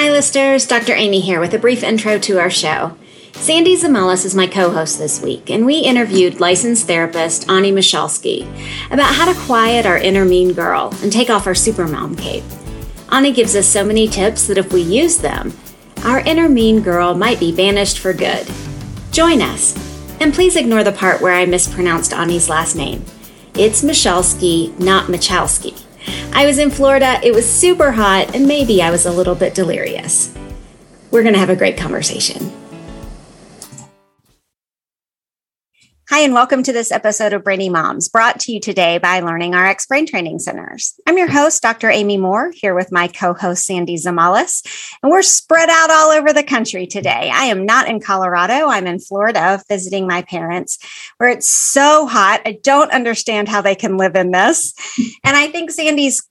Hi, listeners. Dr. Amy here with a brief intro to our show. Sandy Zamalis is my co host this week, and we interviewed licensed therapist Ani Michalski about how to quiet our inner mean girl and take off our supermom cape. Ani gives us so many tips that if we use them, our inner mean girl might be banished for good. Join us, and please ignore the part where I mispronounced Ani's last name. It's Michalski, not Michalski. I was in Florida, it was super hot, and maybe I was a little bit delirious. We're going to have a great conversation. Hi, and welcome to this episode of Brainy Moms, brought to you today by Learning RX Brain Training Centers. I'm your host, Dr. Amy Moore, here with my co host, Sandy Zamalis, and we're spread out all over the country today. I am not in Colorado, I'm in Florida visiting my parents, where it's so hot. I don't understand how they can live in this. And I think Sandy's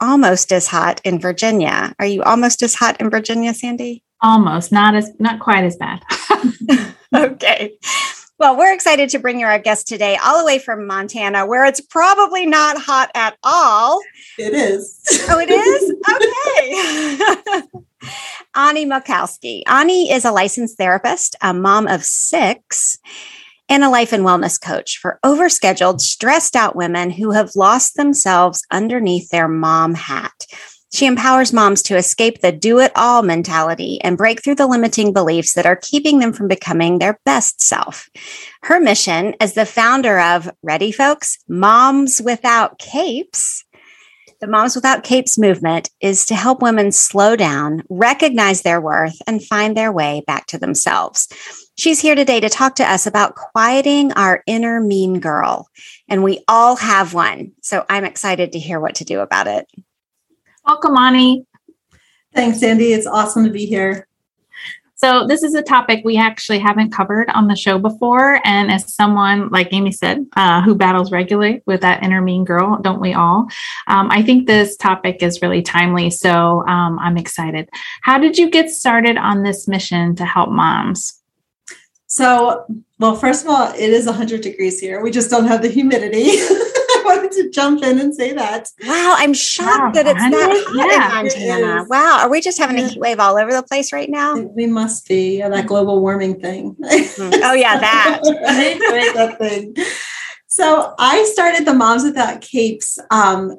almost as hot in Virginia. Are you almost as hot in Virginia, Sandy? Almost, not as not quite as bad. okay. Well, we're excited to bring you our guest today, all the way from Montana, where it's probably not hot at all. It is. Oh, it is? Okay. Ani Michalski. Ani is a licensed therapist, a mom of six, and a life and wellness coach for overscheduled, stressed out women who have lost themselves underneath their mom hat. She empowers moms to escape the do it all mentality and break through the limiting beliefs that are keeping them from becoming their best self. Her mission as the founder of Ready Folks, Moms Without Capes, the Moms Without Capes movement is to help women slow down, recognize their worth, and find their way back to themselves. She's here today to talk to us about quieting our inner mean girl. And we all have one. So I'm excited to hear what to do about it. Welcome, Ani. Thanks, Sandy. It's awesome to be here. So, this is a topic we actually haven't covered on the show before. And as someone, like Amy said, uh, who battles regularly with that inner mean girl, don't we all? Um, I think this topic is really timely. So, um, I'm excited. How did you get started on this mission to help moms? So, well, first of all, it is 100 degrees here. We just don't have the humidity. wanted to jump in and say that. Wow, I'm shocked wow, that it's that hot yeah, in Montana. Wow, are we just having yeah. a heat wave all over the place right now? We must be yeah, that global warming thing. Mm. oh yeah, that. that thing. So I started the Moms Without Capes. Um,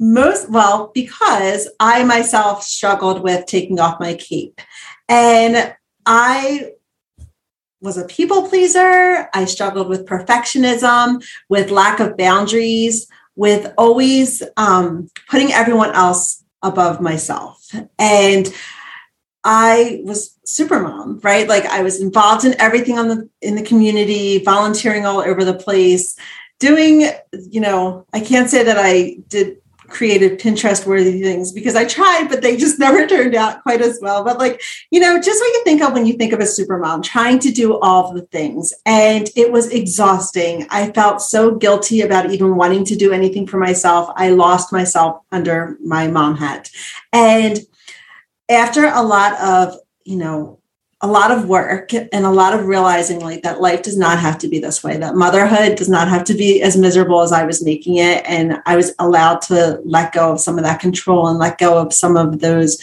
most well because I myself struggled with taking off my cape, and I was a people pleaser. I struggled with perfectionism, with lack of boundaries, with always um, putting everyone else above myself. And I was super mom, right? Like I was involved in everything on the in the community, volunteering all over the place, doing, you know, I can't say that I did created Pinterest worthy things because I tried, but they just never turned out quite as well. But like, you know, just what you think of when you think of a super mom, trying to do all the things. And it was exhausting. I felt so guilty about even wanting to do anything for myself. I lost myself under my mom hat. And after a lot of, you know, a lot of work and a lot of realizing like that life does not have to be this way that motherhood does not have to be as miserable as i was making it and i was allowed to let go of some of that control and let go of some of those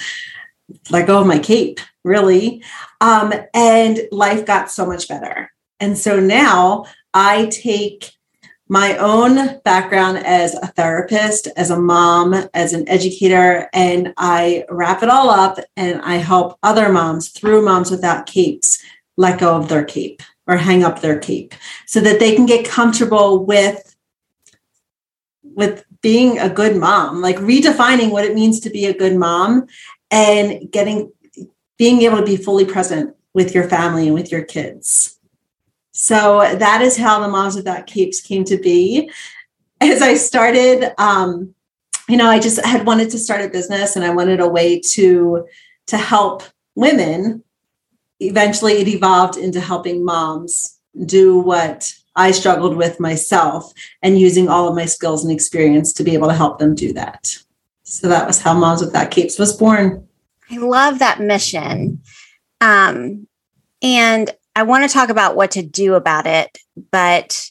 let go of my cape really. Um, and life got so much better. And so now i take my own background as a therapist, as a mom, as an educator, and I wrap it all up and I help other moms through Moms Without Capes let go of their cape or hang up their cape so that they can get comfortable with with being a good mom, like redefining what it means to be a good mom and getting being able to be fully present with your family and with your kids. So that is how the Moms Without Capes came to be. As I started, um, you know, I just had wanted to start a business and I wanted a way to to help women. Eventually, it evolved into helping moms do what I struggled with myself and using all of my skills and experience to be able to help them do that. So that was how Moms Without Capes was born. I love that mission. Um, and I want to talk about what to do about it, but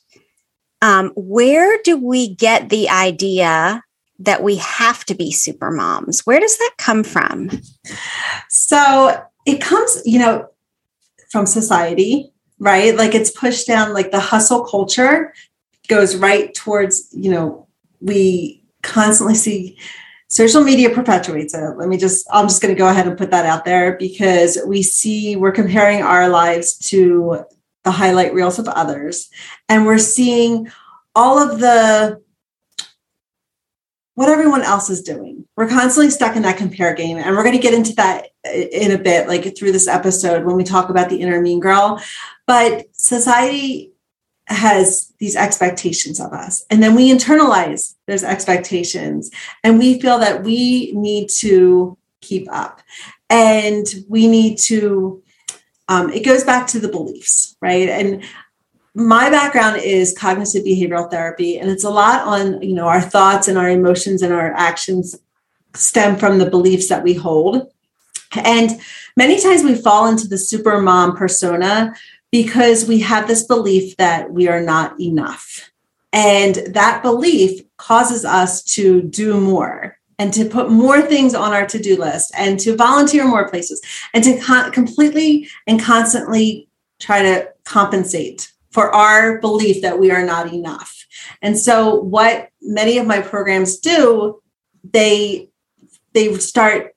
um, where do we get the idea that we have to be super moms. Where does that come from? So it comes, you know, from society, right? Like it's pushed down, like the hustle culture goes right towards, you know, we constantly see social media perpetuates it. Let me just, I'm just going to go ahead and put that out there because we see we're comparing our lives to the highlight reels of others. And we're seeing all of the what everyone else is doing. We're constantly stuck in that compare game. And we're going to get into that in a bit, like through this episode when we talk about the inner mean girl. But society has these expectations of us. And then we internalize those expectations and we feel that we need to keep up and we need to um, it goes back to the beliefs, right? And my background is cognitive behavioral therapy, and it's a lot on you know our thoughts and our emotions and our actions stem from the beliefs that we hold. And many times we fall into the super mom persona because we have this belief that we are not enough. And that belief causes us to do more and to put more things on our to-do list and to volunteer more places and to con- completely and constantly try to compensate for our belief that we are not enough. And so what many of my programs do, they they start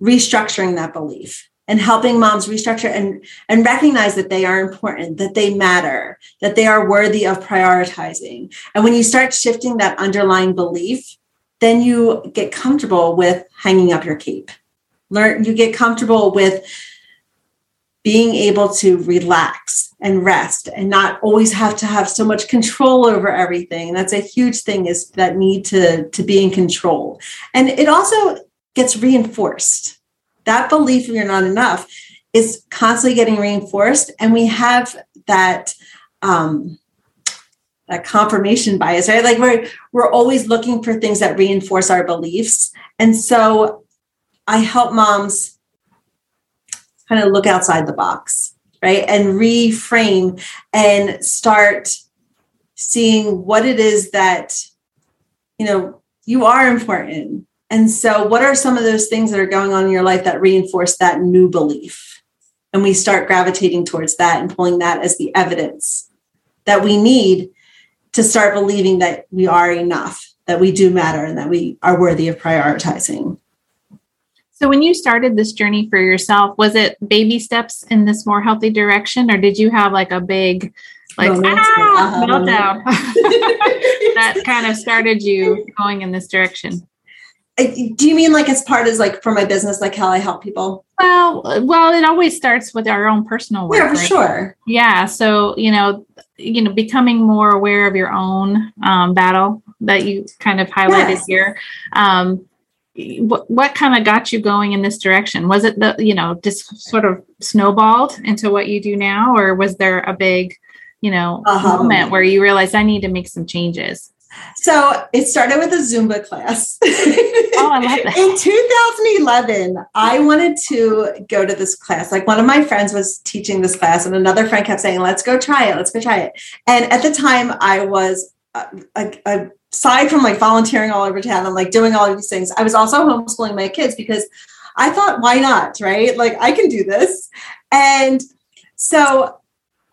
restructuring that belief and helping moms restructure and and recognize that they are important that they matter that they are worthy of prioritizing and when you start shifting that underlying belief then you get comfortable with hanging up your cape. Learn, you get comfortable with being able to relax and rest and not always have to have so much control over everything. That's a huge thing is that need to, to be in control. And it also gets reinforced. That belief you're not enough is constantly getting reinforced. And we have that um, that confirmation bias, right? Like we're we're always looking for things that reinforce our beliefs. And so I help moms kind of look outside the box, right? And reframe and start seeing what it is that you know you are important. And so what are some of those things that are going on in your life that reinforce that new belief? And we start gravitating towards that and pulling that as the evidence that we need to start believing that we are enough, that we do matter, and that we are worthy of prioritizing. So, when you started this journey for yourself, was it baby steps in this more healthy direction, or did you have like a big, like ah, uh-huh. meltdown that kind of started you going in this direction? Do you mean like as part as like for my business like how i help people well well it always starts with our own personal work yeah for right? sure yeah so you know you know becoming more aware of your own um, battle that you kind of highlighted yes. here um, what, what kind of got you going in this direction was it the you know just sort of snowballed into what you do now or was there a big you know uh-huh. moment where you realized i need to make some changes so it started with a Zumba class. Oh, I love that. In 2011, I wanted to go to this class. Like one of my friends was teaching this class, and another friend kept saying, Let's go try it. Let's go try it. And at the time, I was, uh, aside from like volunteering all over town and like doing all of these things, I was also homeschooling my kids because I thought, why not? Right? Like I can do this. And so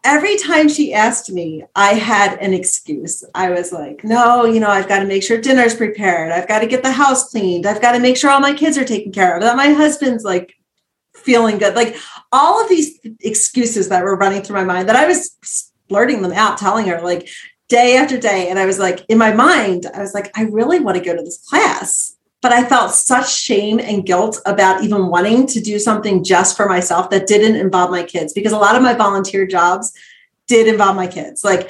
every time she asked me, I had an excuse. I was like, no, you know, I've got to make sure dinner's prepared. I've got to get the house cleaned. I've got to make sure all my kids are taken care of, that my husband's like feeling good. Like all of these excuses that were running through my mind that I was blurting them out, telling her like day after day. And I was like, in my mind, I was like, I really want to go to this class but I felt such shame and guilt about even wanting to do something just for myself that didn't involve my kids because a lot of my volunteer jobs did involve my kids. Like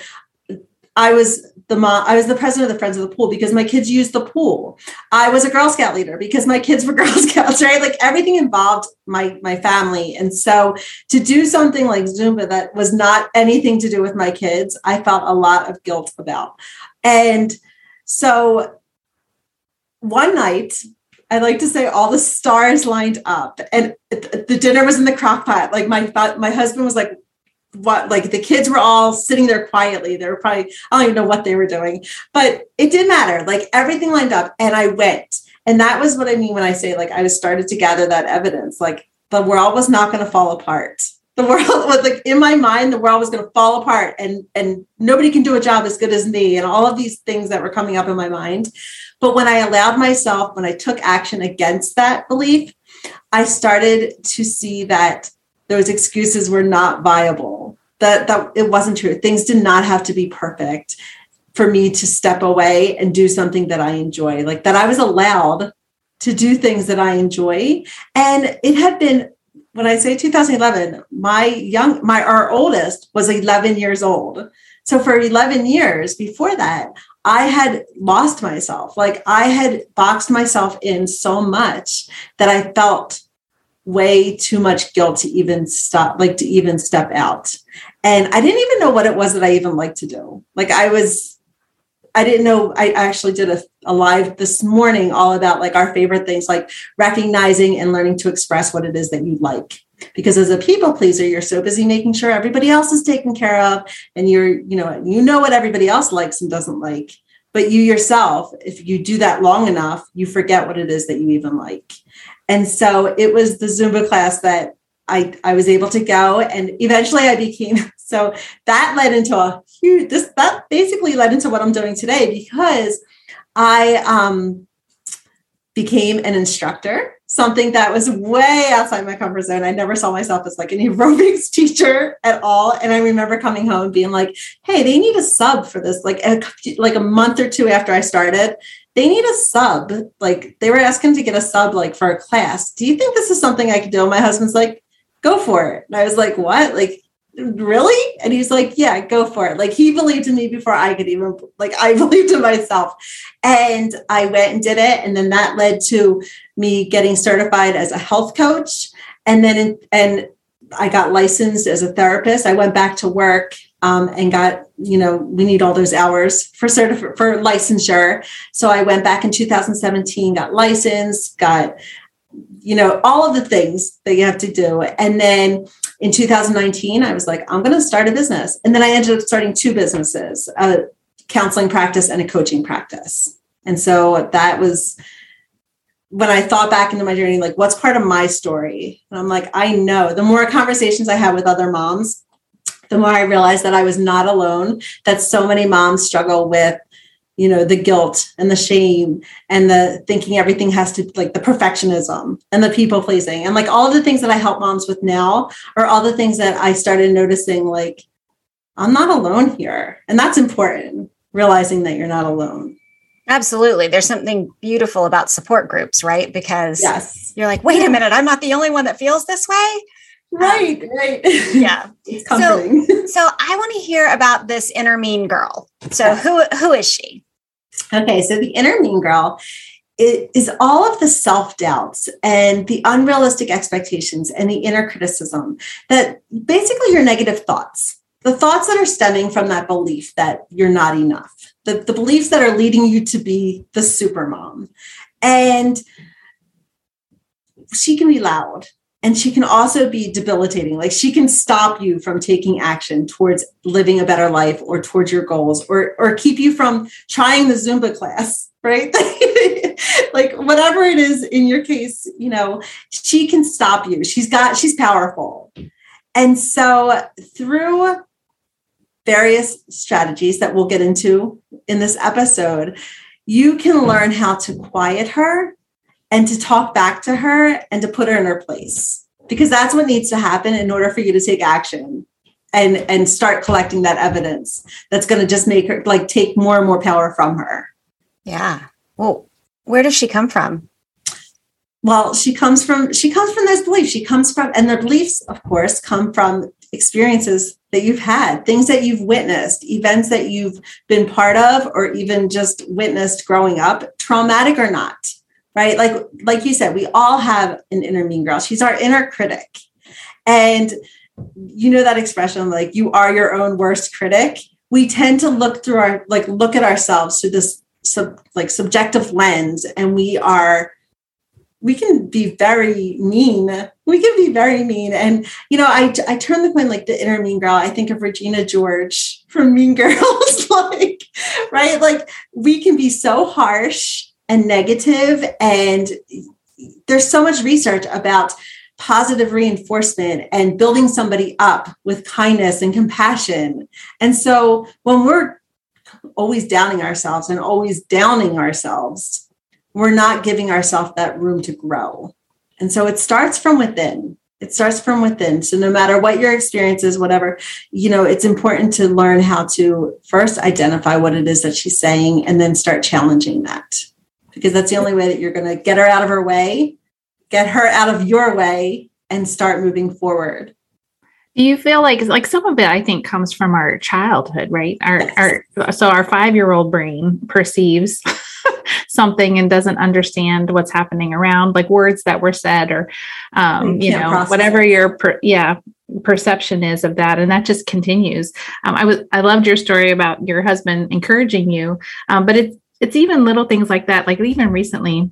I was the mom, I was the president of the Friends of the Pool because my kids used the pool. I was a Girl Scout leader because my kids were Girl Scouts, right? Like everything involved my my family. And so to do something like Zumba that was not anything to do with my kids, I felt a lot of guilt about. And so one night, I like to say all the stars lined up, and the dinner was in the crock pot. Like my my husband was like, what like the kids were all sitting there quietly. They were probably, I don't even know what they were doing, but it didn't matter. Like everything lined up and I went. And that was what I mean when I say like I started to gather that evidence. Like the world was not going to fall apart. The world was like in my mind, the world was going to fall apart and and nobody can do a job as good as me and all of these things that were coming up in my mind. But when I allowed myself, when I took action against that belief, I started to see that those excuses were not viable. That that it wasn't true. Things did not have to be perfect for me to step away and do something that I enjoy. Like that I was allowed to do things that I enjoy. And it had been when I say 2011, my young my our oldest was 11 years old. So for 11 years before that, I had lost myself. Like I had boxed myself in so much that I felt way too much guilt to even stop, like to even step out. And I didn't even know what it was that I even liked to do. Like I was, I didn't know. I actually did a, a live this morning all about like our favorite things, like recognizing and learning to express what it is that you like. Because as a people pleaser, you're so busy making sure everybody else is taken care of, and you're, you know, you know what everybody else likes and doesn't like. But you yourself, if you do that long enough, you forget what it is that you even like. And so it was the Zumba class that I, I was able to go and eventually I became so that led into a huge this that basically led into what I'm doing today because I um became an instructor something that was way outside my comfort zone. I never saw myself as like an aerobics teacher at all. And I remember coming home and being like, "Hey, they need a sub for this." Like a, like a month or two after I started, they need a sub. Like they were asking to get a sub like for a class. Do you think this is something I could do? And my husband's like, "Go for it." And I was like, "What?" Like really? And he's like yeah go for it. Like he believed in me before i could even like i believed in myself. And i went and did it. And then that led to me getting certified as a health coach. And then and i got licensed as a therapist. I went back to work um, and got you know we need all those hours for certif- for licensure. So i went back in 2017 got licensed got you know all of the things that you have to do. And then in 2019 i was like i'm going to start a business. And then i ended up starting two businesses a counseling practice and a coaching practice. And so that was when i thought back into my journey like what's part of my story? And i'm like i know. The more conversations i had with other moms the more i realized that i was not alone that so many moms struggle with you know the guilt and the shame and the thinking everything has to like the perfectionism and the people pleasing and like all of the things that i help moms with now are all the things that i started noticing like i'm not alone here and that's important realizing that you're not alone Absolutely. There's something beautiful about support groups, right? Because yes. you're like, wait a minute, I'm not the only one that feels this way. Right, um, right. Yeah. so, so I want to hear about this inner mean girl. So who who is she? Okay, so the inner mean girl is all of the self doubts and the unrealistic expectations and the inner criticism that basically your negative thoughts, the thoughts that are stemming from that belief that you're not enough, the, the beliefs that are leading you to be the super mom. And she can be loud and she can also be debilitating. Like she can stop you from taking action towards living a better life or towards your goals or or keep you from trying the zumba class right? Like whatever it is in your case you know she can stop you. She's got she's powerful. And so through various strategies that we'll get into in this episode you can learn how to quiet her and to talk back to her and to put her in her place. Because that's what needs to happen in order for you to take action and and start collecting that evidence that's going to just make her like take more and more power from her. Yeah. Well where does she come from? Well she comes from she comes from those beliefs she comes from and the beliefs of course come from experiences that you've had things that you've witnessed events that you've been part of or even just witnessed growing up traumatic or not right? Like, like you said, we all have an inner mean girl. She's our inner critic. And you know that expression, like you are your own worst critic. We tend to look through our, like, look at ourselves through this sub, like subjective lens, and we are we can be very mean. We can be very mean. And, you know, I, I turn the coin like the inner mean girl. I think of Regina George from Mean Girls, like, right? Like, we can be so harsh and negative, and there's so much research about positive reinforcement and building somebody up with kindness and compassion. And so when we're always downing ourselves and always downing ourselves, we're not giving ourselves that room to grow. And so it starts from within. It starts from within. So no matter what your experience is, whatever, you know, it's important to learn how to first identify what it is that she's saying and then start challenging that. Because that's the only way that you're going to get her out of her way, get her out of your way, and start moving forward. Do you feel like like some of it I think comes from our childhood, right? Our yes. our so our 5-year-old brain perceives something and doesn't understand what's happening around, like words that were said or, um, you know, whatever your, per, yeah, perception is of that and that just continues um, i was i loved your story about your husband encouraging you um, but it's it's even little things like that like even recently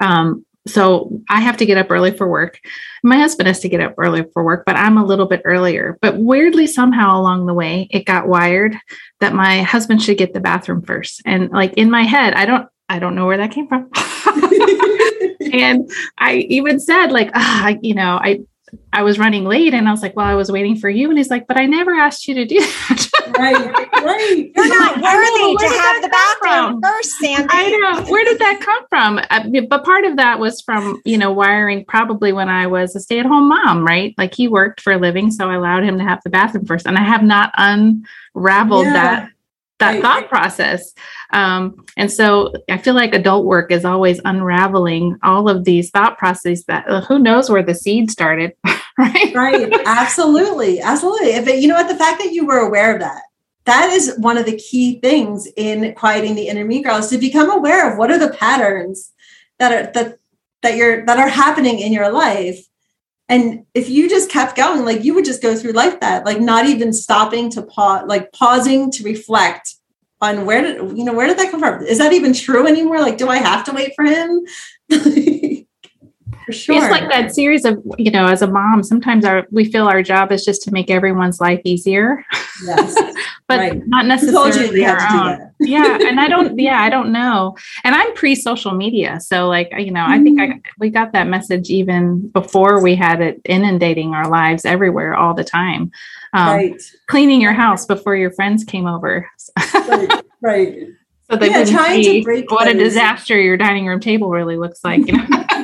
um, so I have to get up early for work. My husband has to get up early for work, but I'm a little bit earlier. But weirdly, somehow along the way, it got wired that my husband should get the bathroom first. And like in my head, I don't, I don't know where that came from. and I even said like, you know, I I was running late and I was like, well, I was waiting for you. And he's like, but I never asked you to do that. Right, right. You're not worthy to have the bathroom from? first, Sandy. I know. Where did that come from? Uh, but part of that was from, you know, wiring probably when I was a stay at home mom, right? Like he worked for a living. So I allowed him to have the bathroom first. And I have not unraveled yeah. that that right. thought process. Um, and so I feel like adult work is always unraveling all of these thought processes that uh, who knows where the seed started, right? Right. Absolutely. Absolutely. If it, you know what, the fact that you were aware of that, that is one of the key things in quieting the inner me girl is to become aware of what are the patterns that are that that you're that are happening in your life and if you just kept going like you would just go through life that like not even stopping to pause like pausing to reflect on where did you know where did that come from is that even true anymore like do i have to wait for him for sure it's like that series of you know as a mom sometimes our we feel our job is just to make everyone's life easier. Yes. But right. not necessarily our own. yeah and i don't yeah i don't know. And i'm pre-social media so like you know i think I, mm. we got that message even before we had it inundating our lives everywhere all the time. Um, right. cleaning your house before your friends came over. Right right. So they yeah, trying to break what those. a disaster your dining room table really looks like you know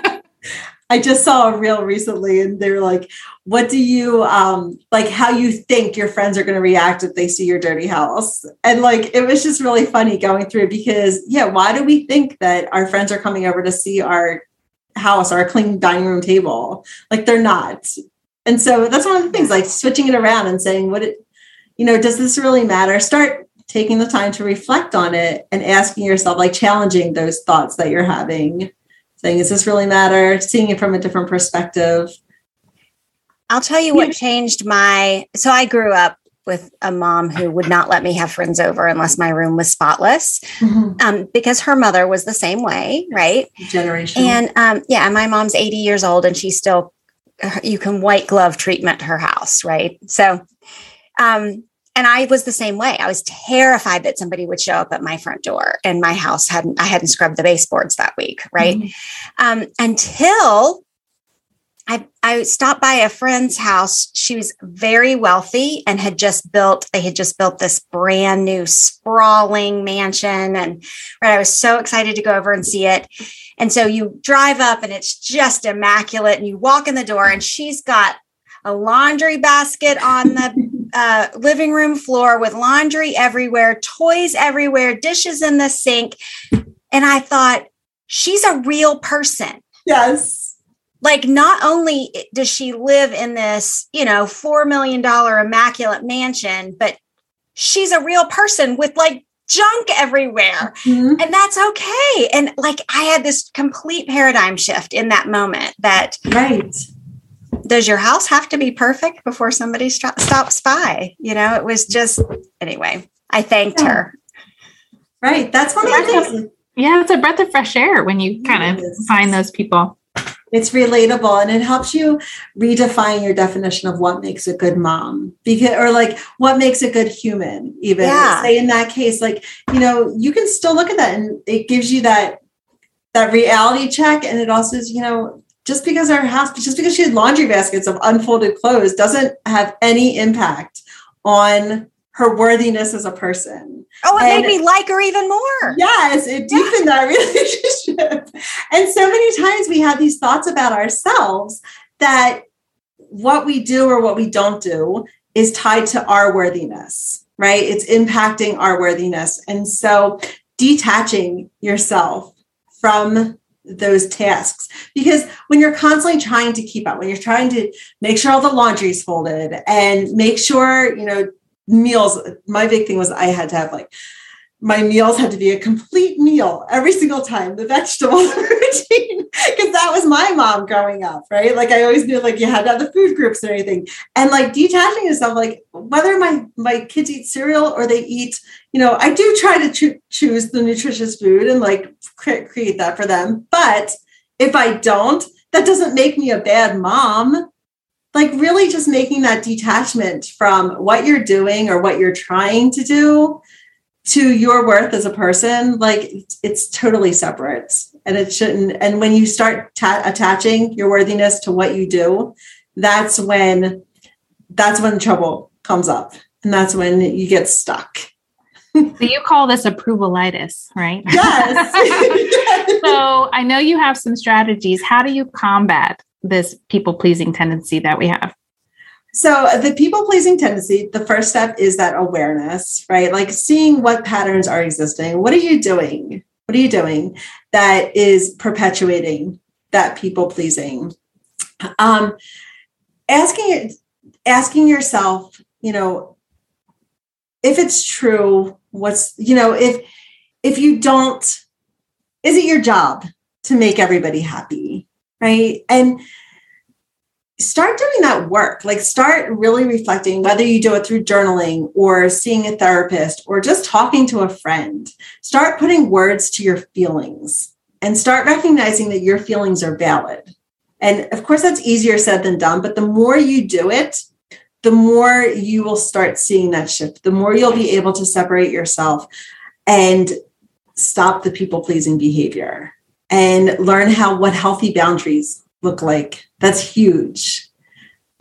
I just saw a reel recently and they're like, what do you um like how you think your friends are going to react if they see your dirty house? And like it was just really funny going through because yeah, why do we think that our friends are coming over to see our house, our clean dining room table? Like they're not. And so that's one of the things, like switching it around and saying, what it, you know, does this really matter? Start taking the time to reflect on it and asking yourself, like challenging those thoughts that you're having saying, "Is this really matter?" Seeing it from a different perspective. I'll tell you what changed my. So I grew up with a mom who would not let me have friends over unless my room was spotless, mm-hmm. um, because her mother was the same way, right? Generation. And um, yeah, my mom's eighty years old, and she still you can white glove treatment her house, right? So, um, and I was the same way. I was terrified that somebody would show up at my front door and my house hadn't, I hadn't scrubbed the baseboards that week. Right. Mm-hmm. Um, until I, I stopped by a friend's house. She was very wealthy and had just built, they had just built this brand new sprawling mansion. And right, I was so excited to go over and see it. And so you drive up and it's just immaculate. And you walk in the door and she's got a laundry basket on the uh, living room floor with laundry everywhere, toys everywhere, dishes in the sink. And I thought, she's a real person. Yes. Like, not only does she live in this, you know, $4 million immaculate mansion, but she's a real person with like junk everywhere. Mm-hmm. And that's okay. And like, I had this complete paradigm shift in that moment that. Right does your house have to be perfect before somebody st- stops by? You know, it was just, anyway, I thanked yeah. her. Right. That's one of the things. Yeah, it's a breath of fresh air when you kind of find those people. It's relatable and it helps you redefine your definition of what makes a good mom because or like what makes a good human even yeah. say in that case like you know you can still look at that and it gives you that that reality check and it also is you know just because our house just because she had laundry baskets of unfolded clothes doesn't have any impact on her worthiness as a person. Oh, it and made me like her even more. Yes, it deepened yeah. that relationship. and so many times we have these thoughts about ourselves that what we do or what we don't do is tied to our worthiness, right? It's impacting our worthiness. And so detaching yourself from those tasks. Because when you're constantly trying to keep up when you're trying to make sure all the laundry's folded and make sure you know meals my big thing was i had to have like my meals had to be a complete meal every single time the vegetable routine because that was my mom growing up right? Like i always knew like you had to have the food groups and everything. And like detaching yourself like whether my my kids eat cereal or they eat you know i do try to cho- choose the nutritious food and like cre- create that for them. But if i don't that doesn't make me a bad mom. Like really just making that detachment from what you're doing or what you're trying to do to your worth as a person like it's, totally separate. And it shouldn't and when you start ta- attaching your worthiness to what you do that's when that's when trouble comes up. And that's when you get stuck. So you call this approvalitis right? Yes. So i know you have some strategies. How do you combat this people pleasing tendency that we have? So, the people pleasing tendency, the first step is that awareness, right? Like seeing what patterns are existing. What are you doing? What are you doing that is perpetuating that people pleasing? Um, asking asking yourself, you know, if it's true, what's you know, if if you don't, is it your job to make everybody happy? right? And start doing that work. Like start really reflecting, whether you do it through journaling or seeing a therapist or just talking to a friend. Start putting words to your feelings and start recognizing that your feelings are valid. And of course, that's easier said than done, but the more you do it, the more you will start seeing that shift, the more you'll be able to separate yourself and stop the people pleasing behavior and learn how what healthy boundaries look like. That's huge.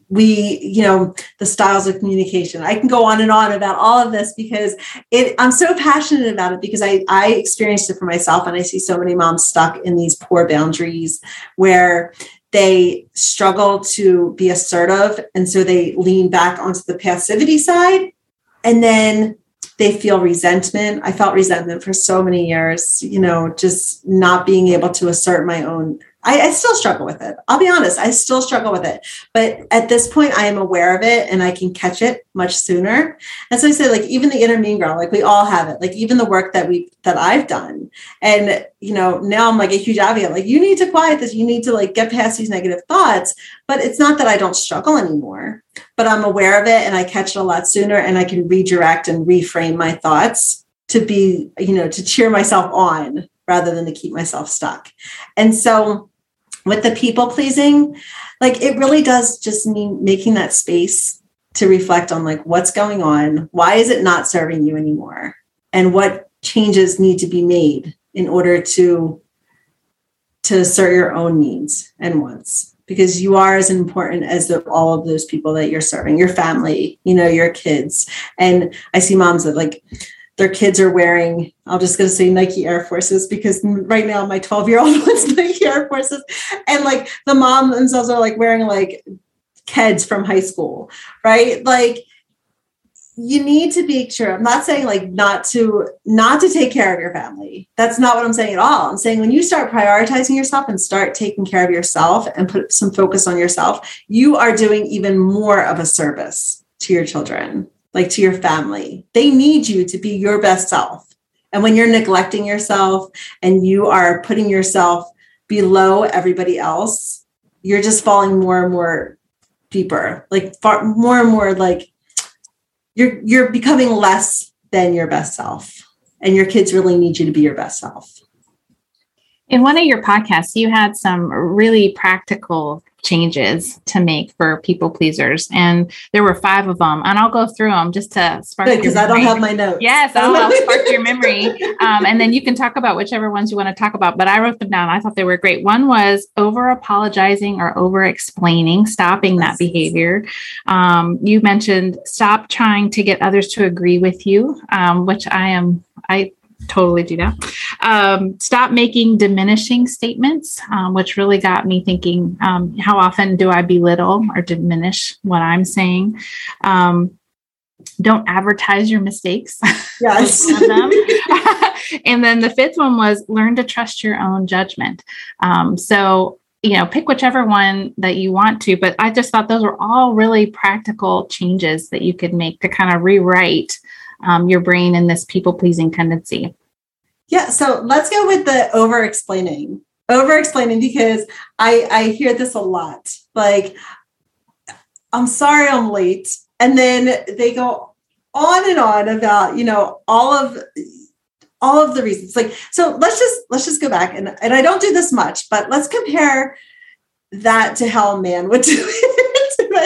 We, you know, the styles of communication. I can go on and on about all of this because it I'm so passionate about it because I I experienced it for myself and I see so many moms stuck in these poor boundaries where they struggle to be assertive and so they lean back onto the passivity side and then they feel resentment. I felt resentment for so many years, you know, just not being able to assert my own I, I, still struggle with it. I'll be honest, I still struggle with it. But at this point, I am aware of it and I can catch it much sooner. And so I say, like, even the inner mean girl, like we all have it. Like even the work that we that I've done. And you know, now I'm like a huge advocate. Like, you need to quiet this, you need to like get past these negative thoughts. But it's not that I don't struggle anymore, but I'm aware of it and I catch it a lot sooner and I can redirect and reframe my thoughts to be, you know, to cheer myself on rather than to keep myself stuck. And so with the people pleasing, like it really does just mean making that space to reflect on like what's going on, why is it not serving you anymore, and what changes need to be made in order to to assert your own needs and wants. Because you are as important as the, all of those people that you're serving your family you know your kids. And i see moms that like their kids are wearing i'm just going to say nike air forces because right now my 12 year old wants nike air forces. And like the mom themselves are like wearing like kids from high school right? Like you need to be sure i'm not saying like not to not to take care of your family. That's not what i'm saying at all. I'm saying when you start prioritizing yourself and start taking care of yourself and put some focus on yourself you are doing even more of a service to your children like to your family. They need you to be your best self. And when you're neglecting yourself and you are putting yourself below everybody else, you're just falling more and more deeper, like far more and more like you're you're becoming less than your best self. And your kids really need you to be your best self. In one of your podcasts, you had some really practical changes to make for people pleasers, and there were five of them. And I'll go through them just to spark. Because I don't have my notes. Yes, I'll, I'll spark your memory, um, and then you can talk about whichever ones you want to talk about. But I wrote them down. I thought they were great. One was over apologizing or over explaining, stopping that behavior. Um, you mentioned stop trying to get others to agree with you, um, which I am. I totally do that. Um, stop making diminishing statements, um, which really got me thinking um, how often do I belittle or diminish what I'm saying? Um, don't advertise your mistakes. Yes. and then the fifth one was learn to trust your own judgment. Um, so, you know, pick whichever one that you want to. But I just thought those were all really practical changes that you could make to kind of rewrite um, your brain in this people pleasing tendency. Yeah, so let's go with the over explaining. Over explaining because I I hear this a lot. Like, I'm sorry I'm late, and then they go on and on about you know all of all of the reasons. Like, so let's just let's just go back and and I don't do this much, but let's compare that to how a man would do it.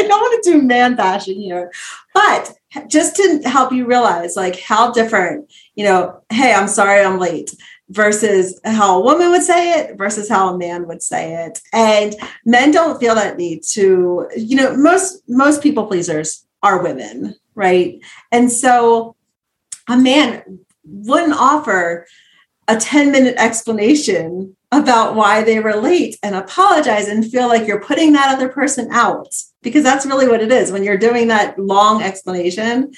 I don't want to do man bashing here, but just to help you realize like how different, you know, hey, I'm sorry I'm late versus how a woman would say it versus how a man would say it. And men don't feel that need to, you know, most most people pleasers are women, right? And so a man wouldn't offer a 10 minute explanation about why they were late and apologize and feel like you're putting that other person out because that's really what it is. When you're doing that long explanation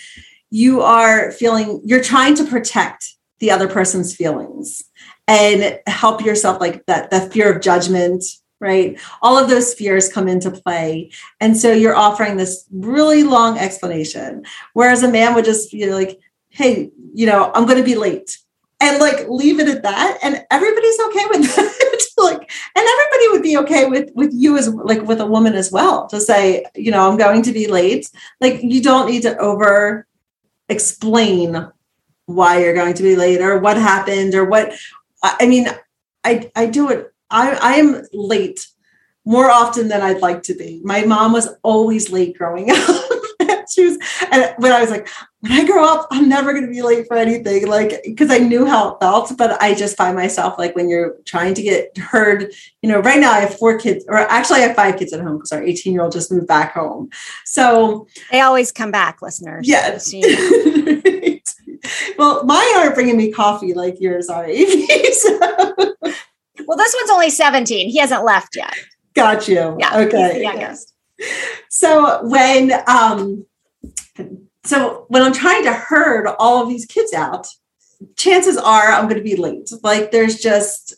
you are feeling you're trying to protect the other person's feelings and help yourself like that that fear of judgment right? All of those fears come into play. And so you're offering this really long explanation. Whereas a man would just be like hey you know i'm going to be late and like leave it at that and everybody's okay with that. Like and everybody would be okay with with you as like with a woman as well to say you know i'm going to be late. Like you don't need to over explain why you're going to be late or what happened or what i mean i i do it i i am late more often than i'd like to be. My mom was always late growing up she was, and when I was like, when I grow up, I'm never going to be late for anything, like, because I knew how it felt. But I just find myself like when you're trying to get heard, you know, right now I have four kids, or actually I have five kids at home because our 18 year old just moved back home. So they always come back, listeners. Yes. well, mine aren't bringing me coffee like yours are, so. Well, this one's only 17. He hasn't left yet. Got you. Yeah. Okay. So when um so when I'm trying to herd all of these kids out, chances are I'm going to be late. Like there's just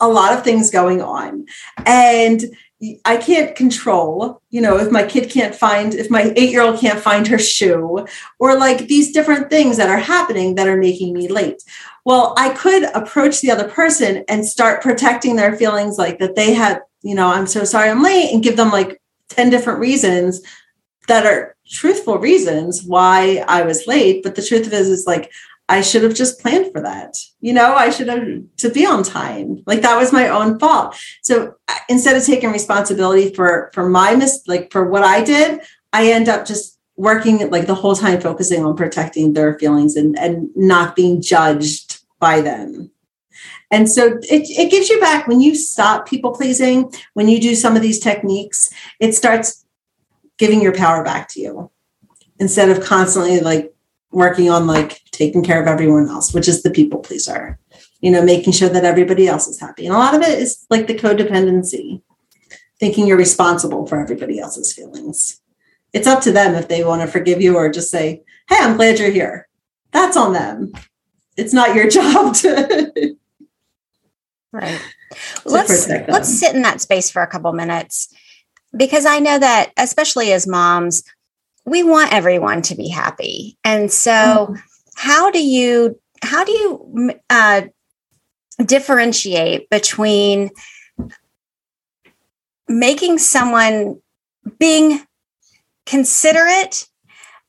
a lot of things going on. And I can't control, you know, if my kid can't find, if my eight year old can't find her shoe, or like these different things that are happening that are making me late. Well, I could approach the other person and start protecting their feelings like that they had, you know, I'm so sorry I'm late and give them like 10 different reasons that are truthful reasons why I was late. But the truth of it is, is like, I should have just planned for that. You know, I should have to be on time. Like that was my own fault. So instead of taking responsibility for for my mis like for what I did, I end up just working like the whole time focusing on protecting their feelings and and not being judged by them. And so it, it gives you back when you stop people pleasing, when you do some of these techniques, it starts giving your power back to you instead of constantly like working on like taking care of everyone else, which is the people pleaser, you know, making sure that everybody else is happy. And a lot of it is like the codependency, thinking you're responsible for everybody else's feelings. It's up to them if they want to forgive you or just say, Hey, I'm glad you're here. That's on them. It's not your job to. right. let's let's sit in that space for a couple minutes because I know that, especially as moms, we want everyone to be happy. And so, mm-hmm. how do you how do you uh, differentiate between making someone being considerate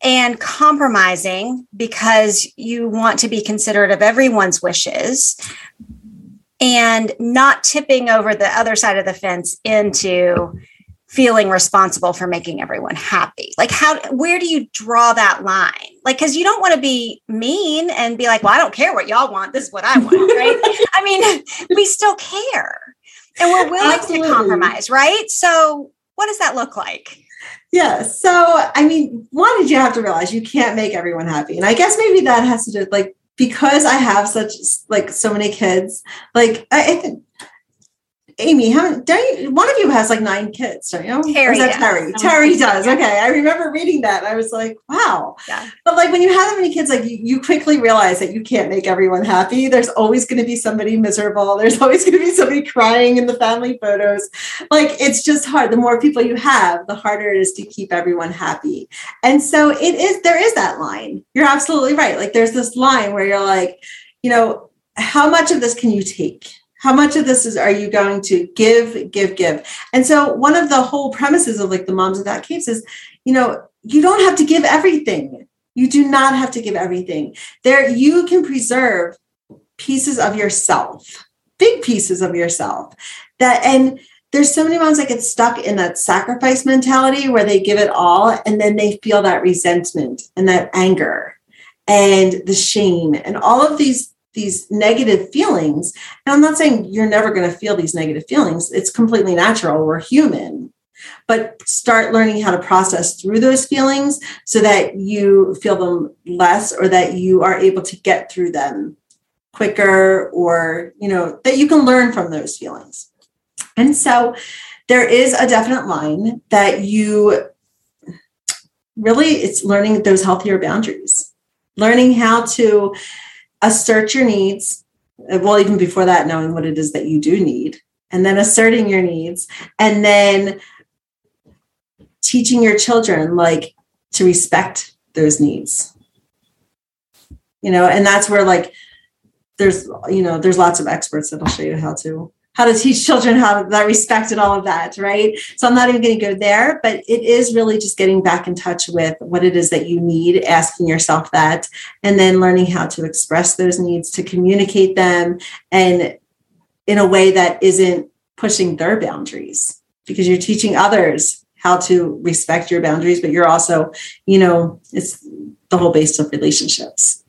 and compromising because you want to be considerate of everyone's wishes and not tipping over the other side of the fence into feeling responsible for making everyone happy? Like how where do you draw that line? Like because you don't want to be mean and be like well i don't care what y'all want this is what i want right? I mean we still care and we're willing Absolutely. to compromise right? So what does that look like? Yeah so i mean one did you have to realize you can't make everyone happy and i guess maybe that has to do with like because i have such like so many kids like i, I think Amy, how don't you, one of you has like nine kids, don't you? Terry, yeah. Terry? Terry does. Okay, I remember reading that. I was like, wow. Yeah. But like when you have that many kids, like you, you quickly realize that you can't make everyone happy. There's always going to be somebody miserable. There's always going to be somebody crying in the family photos. Like it's just hard. The more people you have, the harder it is to keep everyone happy. And so it is. There is that line. You're absolutely right. Like there's this line where you're like, you know, how much of this can you take? How much of this is are you going to give give give? And so one of the whole premises of like the Moms Without Capes is you know you don't have to give everything. You do not have to give everything. There you can preserve pieces of yourself big pieces of yourself that and there's so many moms that get stuck in that sacrifice mentality where they give it all and then they feel that resentment and that anger and the shame and all of these these negative feelings. And I'm not saying you're never going to feel these negative feelings. It's completely natural. We're human. But start learning how to process through those feelings so that you feel them less or that you are able to get through them quicker or, you know, that you can learn from those feelings. And so there is a definite line that you really it's learning those healthier boundaries. Learning how to assert your needs. Well, even before that, knowing what it is that you do need, and then asserting your needs, and then teaching your children like to respect those needs. You know, and that's where like there's you know there's lots of experts that'll show you how to how to teach children how that respect and all of that, right? So I'm not even going to go there, but it is really just getting back in touch with what it is that you need, asking yourself that, and then learning how to express those needs, to communicate them, and in a way that isn't pushing their boundaries because you're teaching others how to respect your boundaries, but you're also, you know, it's the whole base of relationships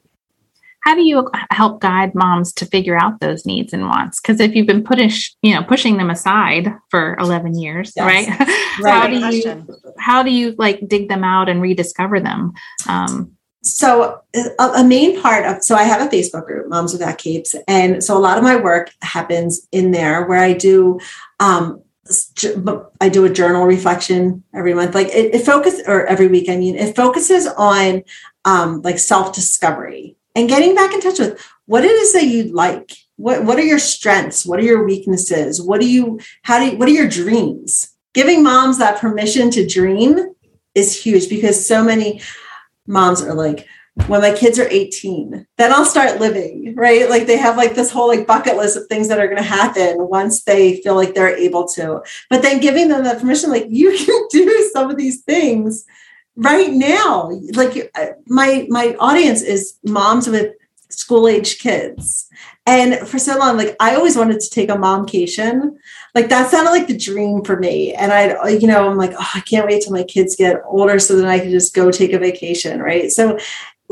how do you help guide moms to figure out those needs and wants because if you've been push you know pushing them aside for 11 years yes. right, right. how do you how do you like dig them out and rediscover them um, so a, a, main part of so i have a facebook group moms without capes and so a lot of my work happens in there where i do um, I do a journal reflection every month. Like it, it focuses, or every week. I mean, it focuses on um, like self discovery and getting back in touch with what it is that you like. What what are your strengths? What are your weaknesses? What do you how do you, what are your dreams? Giving moms that permission to dream is huge because so many moms are like when my kids are 18 then i'll start living right? Like they have like this whole like bucket list of things that are going to happen once they feel like they're able to. But then giving them that permission like you can do some of these things right now like uh, my my audience is moms with school age kids. And for so long like i always wanted to take a momcation. Like that sounded like the dream for me. And i you know i'm like oh i can't wait till my kids get older so then i can just go take a vacation right? So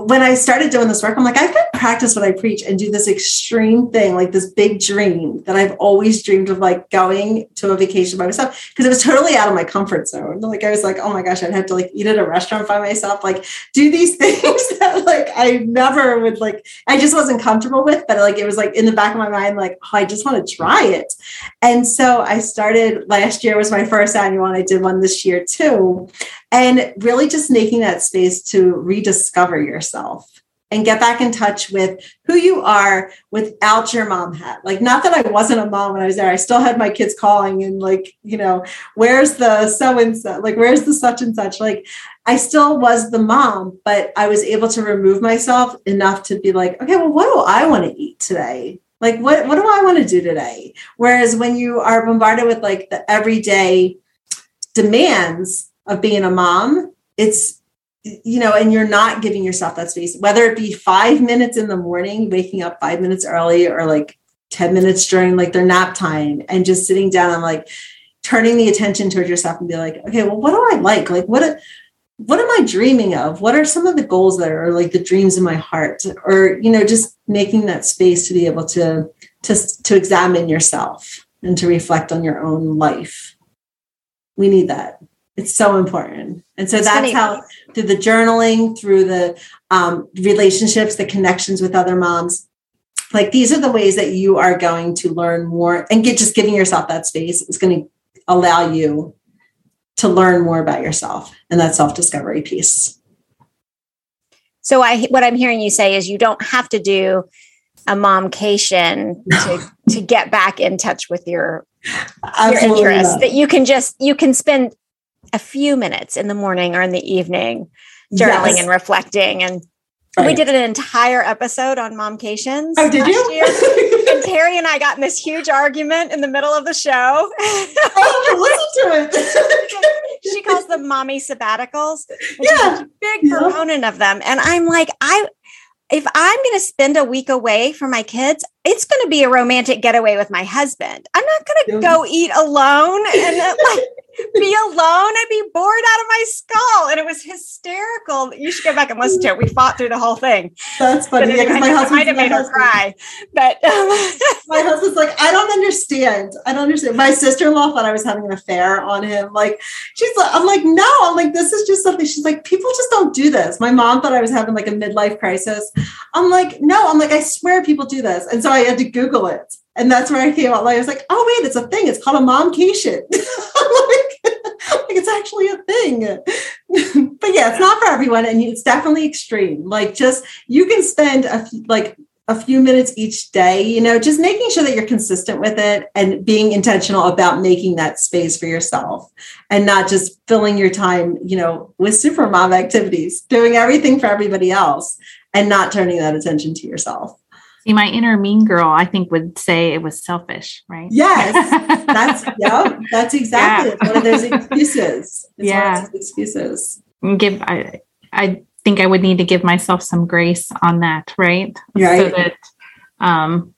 when I started doing this work, I'm like, I've got to practice what I preach and do this extreme thing, like this big dream that I've always dreamed of, like going to a vacation by myself, because it was totally out of my comfort zone. Like I was like, oh my gosh, I'd have to like eat at a restaurant by myself, like do these things that like I never would like, I just wasn't comfortable with, but like it was like in the back of my mind, like, oh, I just want to try it. And so I started last year was my first annual, and I did one this year too and really just making that space to rediscover yourself and get back in touch with who you are without your mom hat. Like, not that I wasn't a mom when I was there, I still had my kids calling and, like, you know, where's the so and so, like, where's the such and such? Like, I still was the mom, but I was able to remove myself enough to be like, okay, well, what do I want to eat today? Like, what, what do I want to do today? Whereas when you are bombarded with like the everyday demands, of being a mom it's you know and you're not giving yourself that space whether it be five minutes in the morning waking up five minutes early or like 10 minutes during like their nap time and just sitting down and like turning the attention towards yourself and be like, okay, well, what do I like? Like, what, what am I dreaming of? What are some of the goals that are like the dreams in my heart? Or, you know, just making that space to be able to, to, to examine yourself and to reflect on your own life. We need that. It's so important. And so it's that's funny. how through the journaling, through the um, relationships, the connections with other moms, like these are the ways that you are going to learn more and get just giving yourself that space is going to allow you to learn more about yourself and that self-discovery piece. So I what I'm hearing you say is you don't have to do a momcation to, to get back in touch with your, your interests. That you can just you can spend a few minutes in the morning or in the evening journaling yes. and reflecting and Right. We did an entire episode on momcations. Oh, did you? and Terry and I got in this huge argument in the middle of the show. oh, listen to it. she calls them mommy sabbaticals. yeah. big yeah. proponent of them. And I'm like, I if I'm going to spend a week away from my kids, it's going to be a romantic getaway with my husband. I'm not going to go eat alone and like be alone. I'd be bored out of my skull. And it was hysterical. You should go back and listen to it. We fought through the whole thing. That's funny. Yeah, my husband might have made her cry. But um, my husband's like, I don't understand. I don't understand. My sister-in-law thought I was having an affair on him. Like, she's like, I'm like, no, I'm like, this is just something. She's like, people just don't do this. My mom thought I was having like a midlife crisis. I'm like, no, I'm like, I swear people do this. And so I had to Google it. And that's where I came out. Like, I was like, oh, wait, it's a thing. It's called a momcation. like, actually a thing. but yeah, it's not for everyone. And it's definitely extreme. Like, just you can spend a like a few minutes each day, you know, just making sure that you're consistent with it and being intentional about making that space for yourself and not just filling your time, you know, with super mom activities, doing everything for everybody else and not turning that attention to yourself. See, my inner mean girl, I think, would say it was selfish, right? Yes, that's yeah, that's exactly yeah. one of those excuses. It's yeah, excuses. Give I, I think I would need to give myself some grace on that, right? Right. So that, um,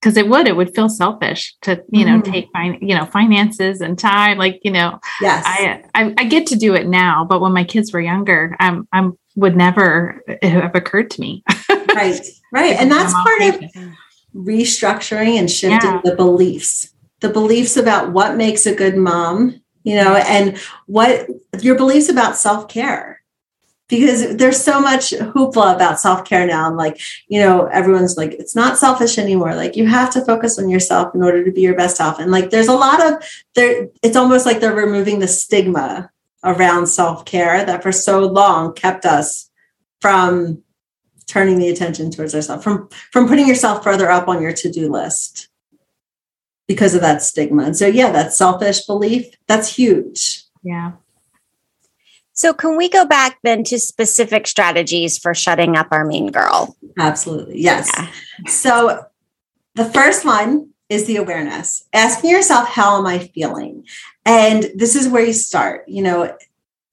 because it would, it would feel selfish to, you know, mm-hmm. take fine, you know, finances and time. Like, you know, yes, I, I, I get to do it now, but when my kids were younger, I'm, I'm would never have occurred to me. right, right, and that's part of restructuring and shifting yeah. the beliefs, the beliefs about what makes a good mom, you know, and what your beliefs about self care. Because there's so much hoopla about self care now. And like, you know, everyone's like, it's not selfish anymore. Like, you have to focus on yourself in order to be your best self. And like, there's a lot of there, it's almost like they're removing the stigma around self care that for so long kept us from turning the attention towards ourselves, from, from putting yourself further up on your to do list because of that stigma. And so, yeah, that selfish belief, that's huge. Yeah. So, can we go back then to specific strategies for shutting up our mean girl? Absolutely. Yes. Yeah. So, the first one is the awareness. Asking yourself, how am I feeling? And this is where you start, you know,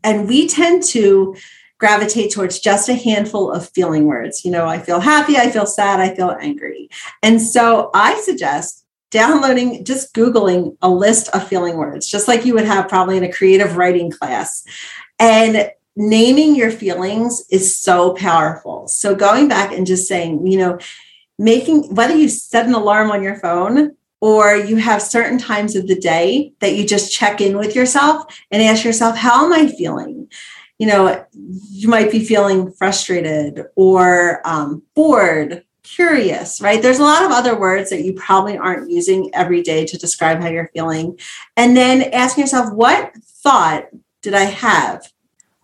and we tend to gravitate towards just a handful of feeling words. You know, I feel happy, I feel sad, I feel angry. And so I suggest downloading, just Googling a list of feeling words, just like you would have probably in a creative writing class. And naming your feelings is so powerful. So going back and just saying, you know, making whether you set an alarm on your phone or you have certain times of the day that you just check in with yourself and ask yourself, how am I feeling? You know, you might be feeling frustrated or um, bored, curious, right? There's a lot of other words that you probably aren't using every day to describe how you're feeling. And then asking yourself, what thought did I have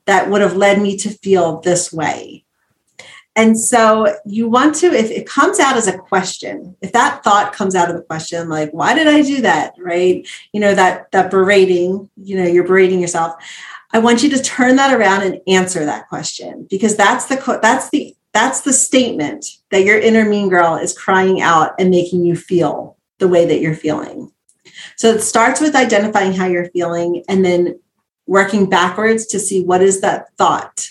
that would have led me to feel this way? And so you want to, if it comes out as a question, if that thought comes out of the question, like, why did I do that? Right. You know, that that berating, you know, you're berating yourself. I want you to turn that around and answer that question because that's the that's the that's the statement that your inner mean girl is crying out and making you feel the way that you're feeling. So it starts with identifying how you're feeling and then working backwards to see what is that thought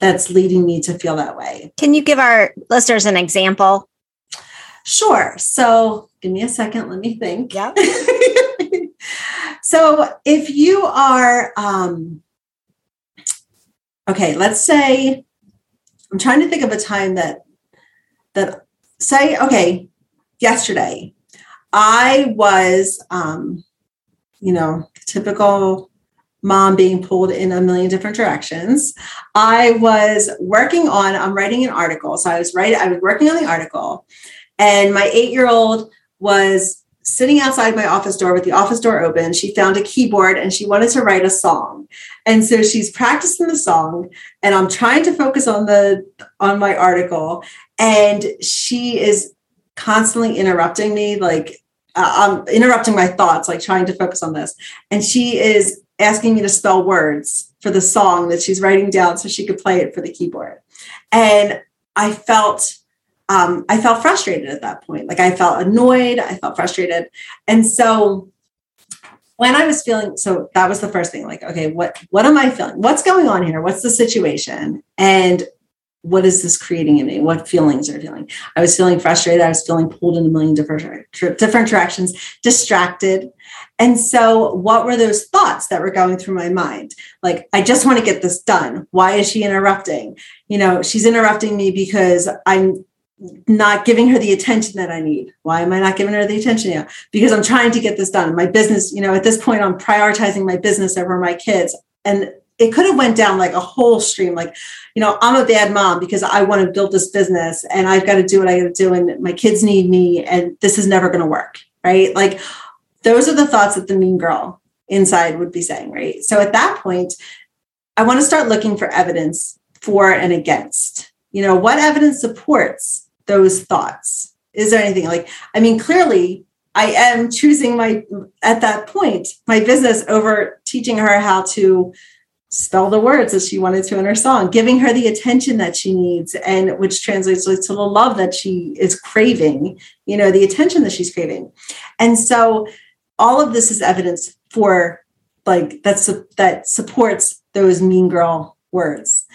that's leading me to feel that way. Can you give our listeners an example? Sure. So give me a second. Let me think. Yeah. so if you are, um, okay, let's say, I'm trying to think of a time that, that say, okay, yesterday, I was, um, you know, typical mom being pulled in a million different directions. I was working on, I'm writing an article. So I was writing, I was working on the article, and my eight year old was sitting outside my office door with the office door open. She found a keyboard and she wanted to write a song. And so she's practicing the song and I'm trying to focus on the on my article and she is constantly interrupting me like uh, I'm interrupting my thoughts like trying to focus on this. And she is asking me to spell words for the song that she's writing down so she could play it for the keyboard. And I felt um, I felt frustrated at that point. Like I felt annoyed, I felt frustrated. And so when I was feeling so that was the first thing like okay what what am I feeling? What's going on here? What's the situation? And what is this creating in me? What feelings are feeling? I was feeling frustrated. I was feeling pulled in a million different different directions, distracted. And so, what were those thoughts that were going through my mind? Like, I just want to get this done. Why is she interrupting? You know, she's interrupting me because I'm not giving her the attention that I need. Why am I not giving her the attention yet? Because I'm trying to get this done. My business, you know, at this point, I'm prioritizing my business over my kids. And it could have went down like a whole stream like you know i'm a bad mom because i want to build this business and i've got to do what i got to do and my kids need me and this is never going to work right like those are the thoughts that the mean girl inside would be saying right so at that point i want to start looking for evidence for and against you know what evidence supports those thoughts is there anything like i mean clearly i am choosing my at that point my business over teaching her how to spell the words that she wanted to in her song, giving her the attention that she needs, and which translates to the love that she is craving, you know, the attention that she's craving. And so all of this is evidence for like that's that supports those mean girl words.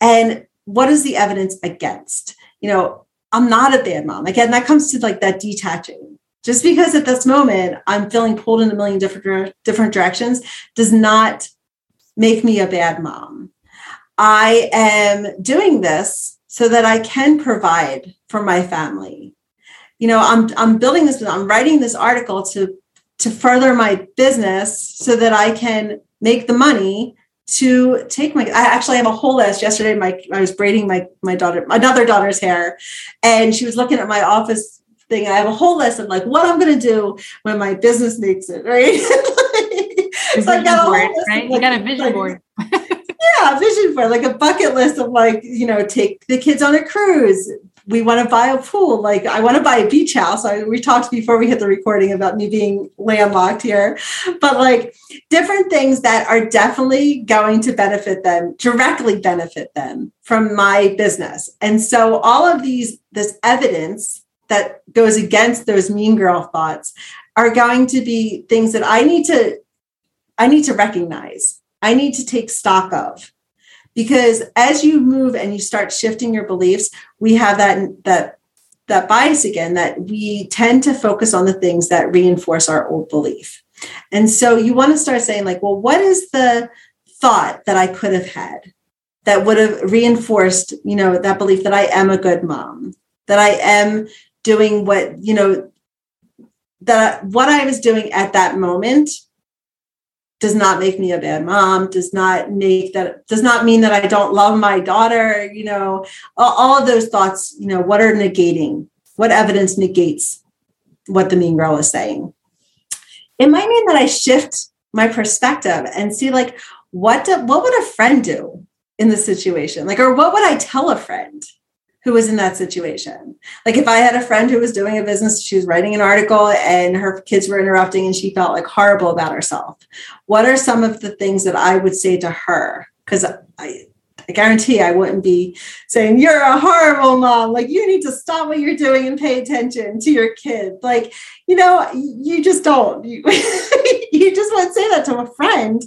And what is the evidence against? You know, I'm not a bad mom. Again, that comes to like that detaching. Just because at this moment I'm feeling pulled in a million different different directions does not make me a bad mom. I am doing this so that I can provide for my family. You know, I'm I'm building this, I'm writing this article to to further my business so that I can make the money to take my I actually have a whole list. Yesterday my I was braiding my my daughter another daughter's hair and she was looking at my office thing. I have a whole list of like what I'm gonna do when my business makes it, right? so I got board, right? Like, you got a vision like, board. yeah, vision board, like a bucket list of like, you know, take the kids on a cruise. We want to buy a pool. Like I want to buy a beach house. I, we talked before we hit the recording about me being landlocked here, but like different things that are definitely going to benefit them, directly benefit them from my business. And so all of these, this evidence that goes against those mean girl thoughts are going to be things that I need to I need to recognize, I need to take stock of. Because as you move and you start shifting your beliefs, we have that that that bias again that we tend to focus on the things that reinforce our old belief. And so you want to start saying like, well, what is the thought that I could have had that would have reinforced, you know, that belief that I am a good mom, that I am doing what, you know, that what I was doing at that moment does not make me a bad mom does not make that does not mean that i don't love my daughter you know all, of those thoughts you know what are negating? What evidence negates what the mean girl is saying? It might mean that i shift my perspective and see like what do, what would a friend do in the situation? Like or what would i tell a friend who was in that situation. Like if I had a friend who was doing a business, she was writing an article and her kids were interrupting and she felt like horrible about herself. What are some of the things that I would say to her? Because I, I guarantee I wouldn't be saying, You're a horrible mom. Like, you need to stop what you're doing and pay attention to your kid. Like, you know, you just don't. You, you just won't say that to a friend,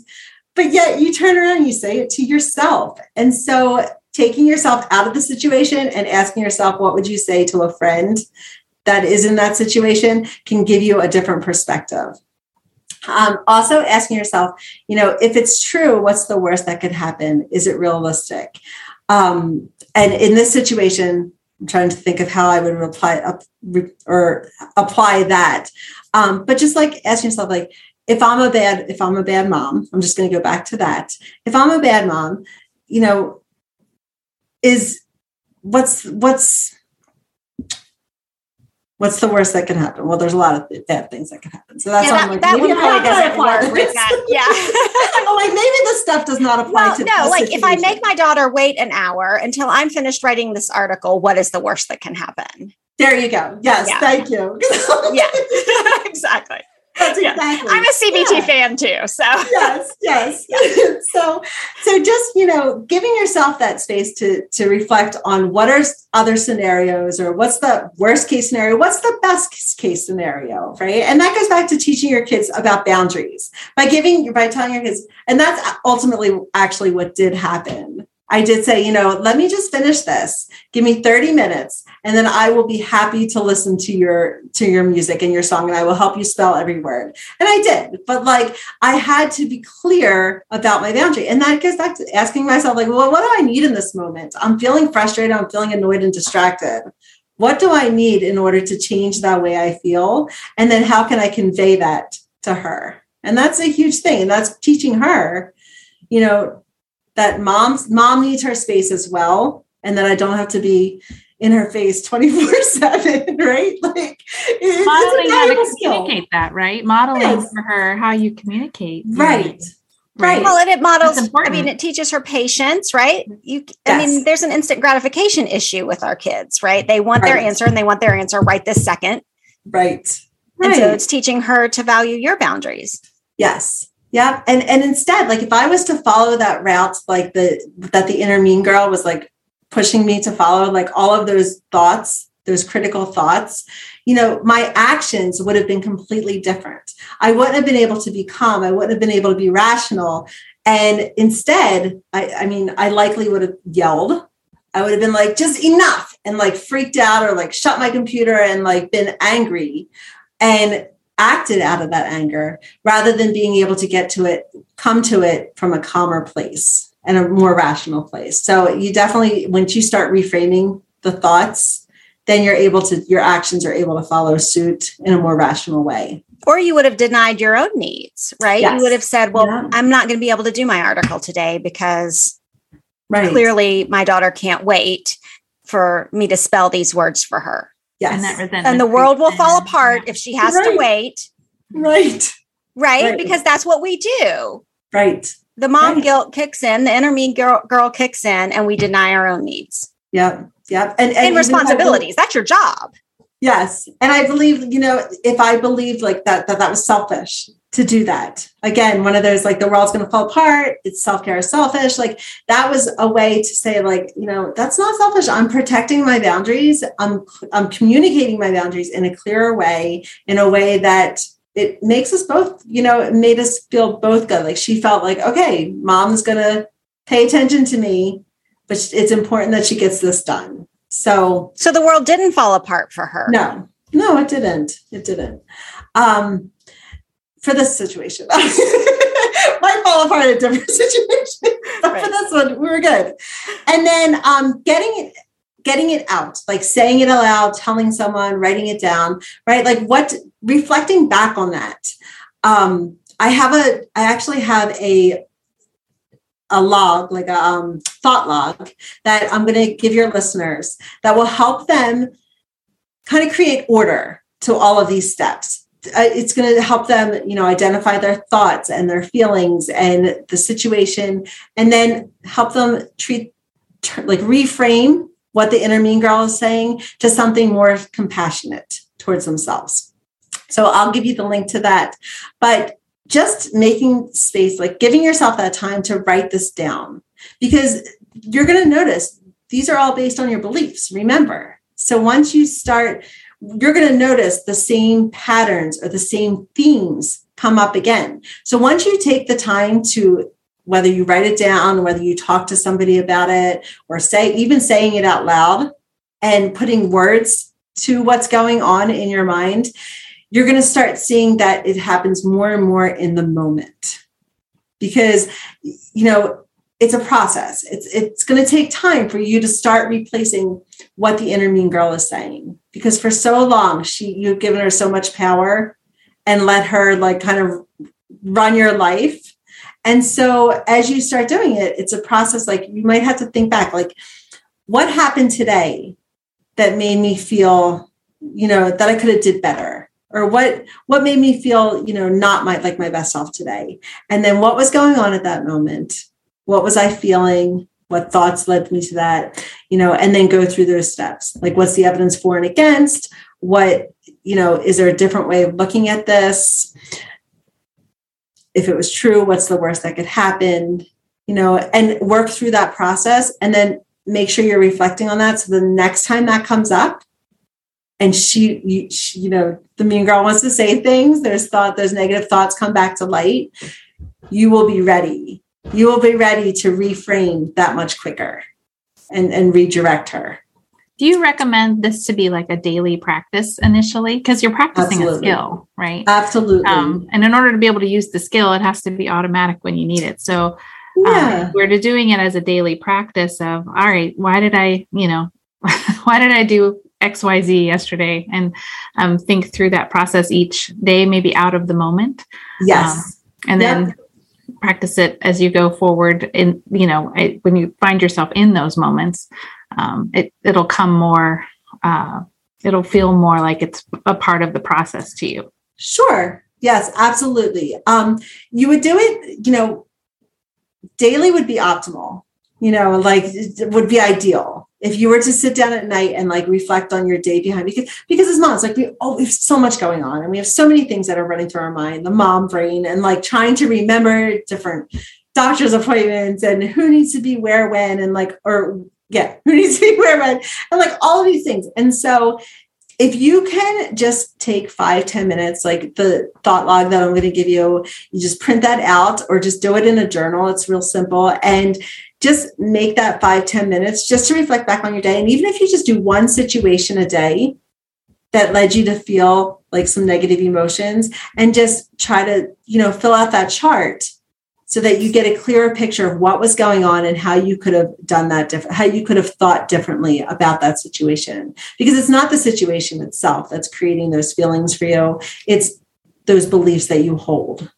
but yet you turn around and you say it to yourself. And so taking yourself out of the situation and asking yourself, what would you say to a friend that is in that situation can give you a different perspective. Um, also, asking yourself, you know, if it's true, what's the worst that could happen? Is it realistic? Um, and in this situation, I'm trying to think of how I would reply up, or apply that. Um, but just like asking yourself, like, if I'm a bad, if I'm a bad mom, I'm just going to go back to that. If I'm a bad mom, you know, is what's what's what's the worst that can happen? Well, there's a lot of bad things that can happen. So that's yeah, that, like, that one probably doesn't work. That, yeah. I'm like, maybe this stuff does not apply well, to no, like situation. if I make my daughter wait an hour until I'm finished writing this article, what is the worst that can happen? There you go. Yes, yeah. thank you. yeah, exactly. That's exactly. I'm a CBT yeah. fan too. So yes, yes. so so just you know, giving yourself that space to to reflect on what are other scenarios or what's the worst case scenario, what's the best case scenario, right? And that goes back to teaching your kids about boundaries by giving by telling your kids, and that's ultimately actually what did happen I did say, you know, let me just finish this. Give me 30 minutes and then I will be happy to listen to your to your music and your song and I will help you spell every word. And I did. But like I had to be clear about my boundary. And that goes back to asking myself like, well, what do I need in this moment? I'm feeling frustrated, I'm feeling annoyed and distracted. What do I need in order to change that way I feel? And then how can I convey that to her? And that's a huge thing. And that's teaching her, you know, that mom's mom needs her space as well and that i don't have to be in her face 24 7 right like modeling how to communicate skill. that right modeling yes. for her how you communicate right Right. Well, and it models, I mean, it teaches her patience, right? You, yes. I mean, there's an instant gratification issue with our kids, right? They want right. their answer and they want their answer right this second. Right. And right. so it's teaching her to value your boundaries. Yes. Yeah. And and instead, like if I was to follow that route, like the that the inner mean girl was like pushing me to follow, like all of those thoughts, those critical thoughts, you know, my actions would have been completely different. I wouldn't have been able to be calm. I wouldn't have been able to be rational. And instead, I, I mean, I likely would have yelled. I would have been like, just enough and like freaked out or like shut my computer and like been angry. And acted out of that anger rather than being able to get to it, come to it from a calmer place and a more rational place. So you definitely, once you start reframing the thoughts, then you're able to, your actions are able to follow suit in a more rational way. Or you would have denied your own needs, right? Yes. You would have said, well, yeah. I'm not going to be able to do my article today because right. clearly my daughter can't wait for me to spell these words for her. Yes. And that resentment. And the world will fall apart if she has right. to wait. Right. right. Right. Because that's what we do. Right. The mom right. guilt kicks in, the inner mean girl, girl kicks in, and we deny our own needs. Yep. Yep. And, and, and responsibilities. That's your job. Yes. And I believe, you know, if I believed like that, that that was selfish, to do that. Again, one of those like the world's going to fall apart. It's self care is selfish. Like that was a way to say like you know that's not selfish. I'm protecting my boundaries. I'm I'm communicating my boundaries in a clearer way, in a way that it makes us both. You know, it made us feel both good. Like she felt like okay, mom's going to pay attention to me, but it's important that she gets this done. So so the world didn't fall apart for her. No, no, it didn't. It didn't. Um, for this situation. Might fall apart in a different situation, but right. for this one, we were good. And then um, getting it getting it out like saying it aloud telling someone writing it down right like what reflecting back on that um i have a i actually have a a log like a um, thought log that i'm going to give your listeners that will help them kind of create order to all of these steps Uh, it's going to help them you know identify their thoughts and their feelings and the situation and then help them treat like reframe what the inner mean girl is saying to something more compassionate towards themselves. So i'll give you the link to that. But just making space like giving yourself that time to write this down because you're going to notice these are all based on your beliefs remember? So once you start you're going to notice the same patterns or the same themes come up again. So once you take the time to whether you write it down, whether you talk to somebody about it, or say even saying it out loud and putting words to what's going on in your mind, you're going to start seeing that it happens more and more in the moment. Because, you know, it's a process. It's it's going to take time for you to start replacing what the inner mean girl is saying because for so long she you've given her so much power and let her like kind of run your life. And so as you start doing it, it's a process like you might have to think back like what happened today that made me feel, you know, that I could have did better or what what made me feel, you know, not my like my best self today. And then what was going on at that moment? What was I feeling? What thoughts led me to that? You know, and then go through those steps. Like what's the evidence for and against? What, you know, is there a different way of looking at this? If it was true, what's the worst that could happen? You know, and work through that process and then make sure you're reflecting on that. So the next time that comes up, and she you, she, you know, the mean girl wants to say things, there's thought, those negative thoughts come back to light, you will be ready you will be ready to reframe that much quicker and, and redirect her. Do you recommend this to be like a daily practice initially? Because you're practicing Absolutely. a skill, right? Absolutely. Um, and in order to be able to use the skill, it has to be automatic when you need it. So, um, yeah. um, we're doing it as a daily practice of, all right, why did I, you know, why did I do XYZ yesterday? And um, think through that process each day, maybe out of the moment. Yes. Um, and yep. then practice it as you go forward in you know when you find yourself in those moments um, it it'll come more uh, it'll feel more like it's a part of the process to you. Sure. Yes absolutely. Um, you would do it you know daily would be optimal you know like it would be ideal if you were to sit down at night and like reflect on your day behind because because as moms like we oh we have so much going on and we have so many things that are running through our mind the mom brain and like trying to remember different doctor's appointments and who needs to be where when and like or yeah who needs to be where when and like all of these things. And so if you can just take five ten minutes, like the thought log that I'm going to give you, you just print that out or just do it in a journal. It's real simple. And just make that five ten minutes just to reflect back on your day. And even if you just do one situation a day that led you to feel like some negative emotions and just try to, you know, fill out that chart so that you get a clearer picture of what was going on and how you could have done that different, how you could have thought differently about that situation. Because it's not the situation itself that's creating those feelings for you, it's those beliefs that you hold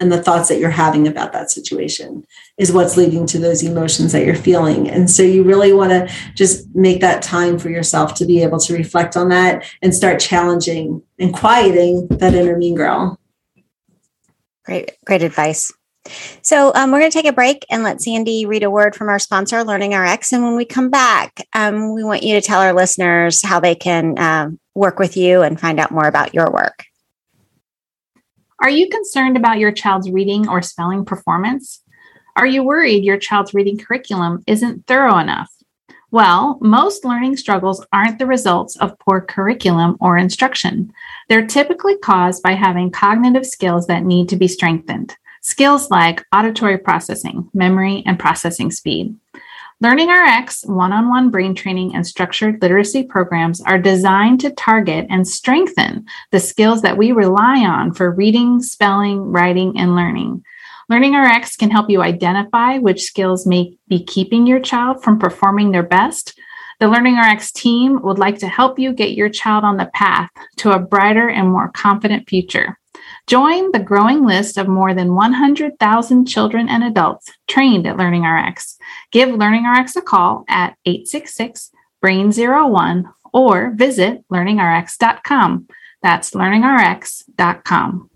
and the thoughts that you're having about that situation is what's leading to those emotions that you're feeling. And so you really want to just make that time for yourself to be able to reflect on that and start challenging and quieting that inner mean girl. Great, great advice. So um, we're going to take a break and let Sandy read a word from our sponsor, Learning RX. And when we come back, um, we want you to tell our listeners how they can uh, work with you and find out more about your work. Are you concerned about your child's reading or spelling performance? Are you worried your child's reading curriculum isn't thorough enough? Well, most learning struggles aren't the results of poor curriculum or instruction. They're typically caused by having cognitive skills that need to be strengthened. Skills like auditory processing, memory, and processing speed. Learning RX one on one brain training and structured literacy programs are designed to target and strengthen the skills that we rely on for reading, spelling, writing, and learning. Learning RX can help you identify which skills may be keeping your child from performing their best. The Learning RX team would like to help you get your child on the path to a brighter and more confident future. Join the growing list of more than 100,000 children and adults trained at Learning RX. Give Learning RX a call at 866 Brain 01 or visit learningrx.com. That's learningrx.com.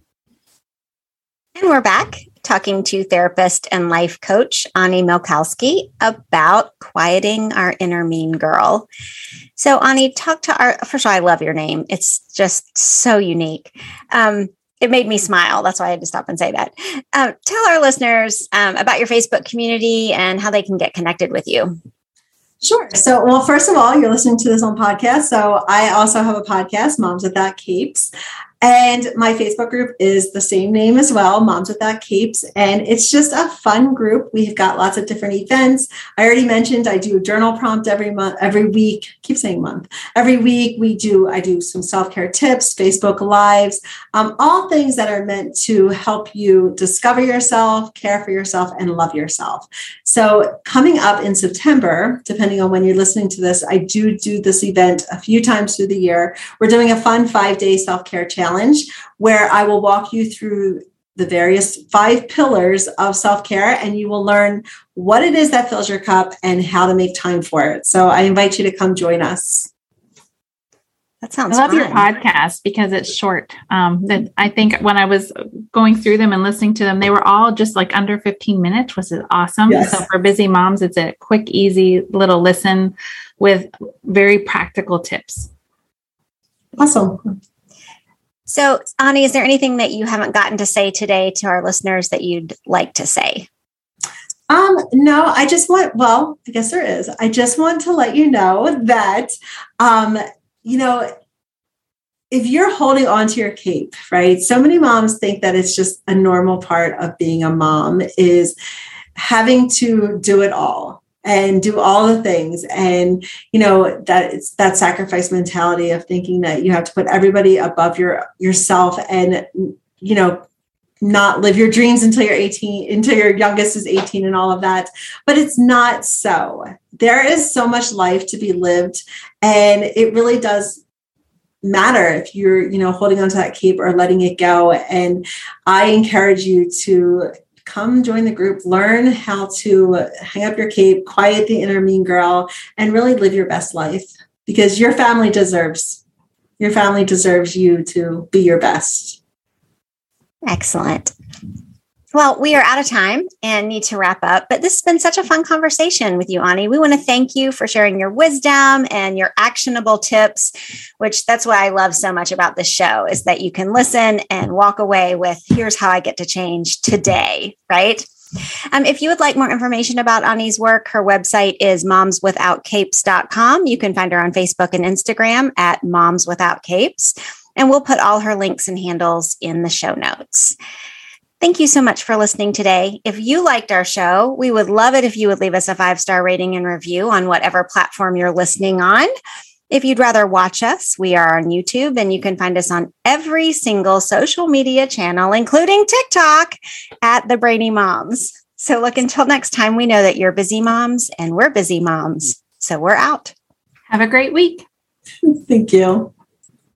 And we're back talking to therapist and life coach Ani Milkowski about quieting our inner mean girl. So, Ani, talk to our. First of all, I love your name. It's just so unique. Um, it made me smile. That's why I had to stop and say that. Uh, tell our listeners um, about your Facebook community and how they can get connected with you. Sure. So, well, first of all, you're listening to this on podcast. So, I also have a podcast, Moms Without Capes. And my Facebook group is the same name as well, Moms Without Capes. And it's just a fun group. We've got lots of different events. I already mentioned I do a journal prompt every month, every week. Keep saying month. Every week we do, I do some self-care tips, Facebook Lives, um, all things that are meant to help you discover yourself, care for yourself, and love yourself. So coming up in September, depending on when you're listening to this, I do do this event a few times through the year. We're doing a fun five-day self-care challenge challenge where I will walk you through the various five pillars of self care, and you will learn what it is that fills your cup and how to make time for it. So I invite you to come join us. That sounds. I love fun. your podcast because it's short. Um, that I think when I was going through them and listening to them, they were all just like under 15 minutes, which is awesome. Yes. So for busy moms, it's a quick, easy little listen with very practical tips. Awesome. So, Ani, is there anything that you haven't gotten to say today to our listeners that you'd like to say? Um, no, I just want, well, I guess there is. I just want to let you know that, um, you know, if you're holding on to your cape, right? So many moms think that it's just a normal part of being a mom is having to do it all and do all the things. And you know that it's that sacrifice mentality of thinking that you have to put everybody above your yourself and you know not live your dreams until you're 18 until your youngest is 18 and all of that. But it's not so. There is so much life to be lived and it really does matter if you're you know holding on to that cape or letting it go. And i encourage you to come join the group learn how to hang up your cape quiet the inner mean girl and really live your best life because your family deserves your family deserves you to be your best Excellent. Well, we are out of time and need to wrap up, but this has been such a fun conversation with you, Ani. We want to thank you for sharing your wisdom and your actionable tips, which that's what I love so much about this show is that you can listen and walk away with here's how I get to change today, right? Um, if you would like more information about Ani's work, her website is momswithoutcapes.com. You can find her on Facebook and Instagram at momswithoutcapes, and we'll put all her links and handles in the show notes. Thank you so much for listening today. If you liked our show, we would love it if you would leave us a five star rating and review on whatever platform you're listening on. If you'd rather watch us, we are on YouTube and you can find us on every single social media channel, including TikTok at the Brainy Moms. So look until next time, we know that you're busy moms and we're busy moms. So we're out. Have a great week. thank you